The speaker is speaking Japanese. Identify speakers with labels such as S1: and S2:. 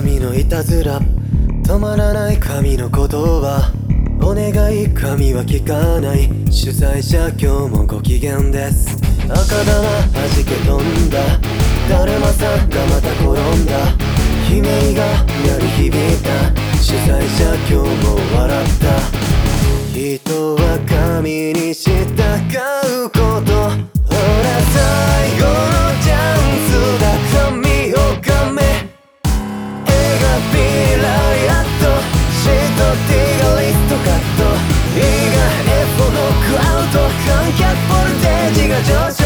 S1: 神のいたずら。止まらない髪のことはお願い髪は聞かない。主催者今日もご機嫌です。赤玉弾け飛んだ。だるまさんがまた転んだ。悲鳴が鳴り響いた。主催者今日も笑った。人は神に従う。客ボルテージが上昇。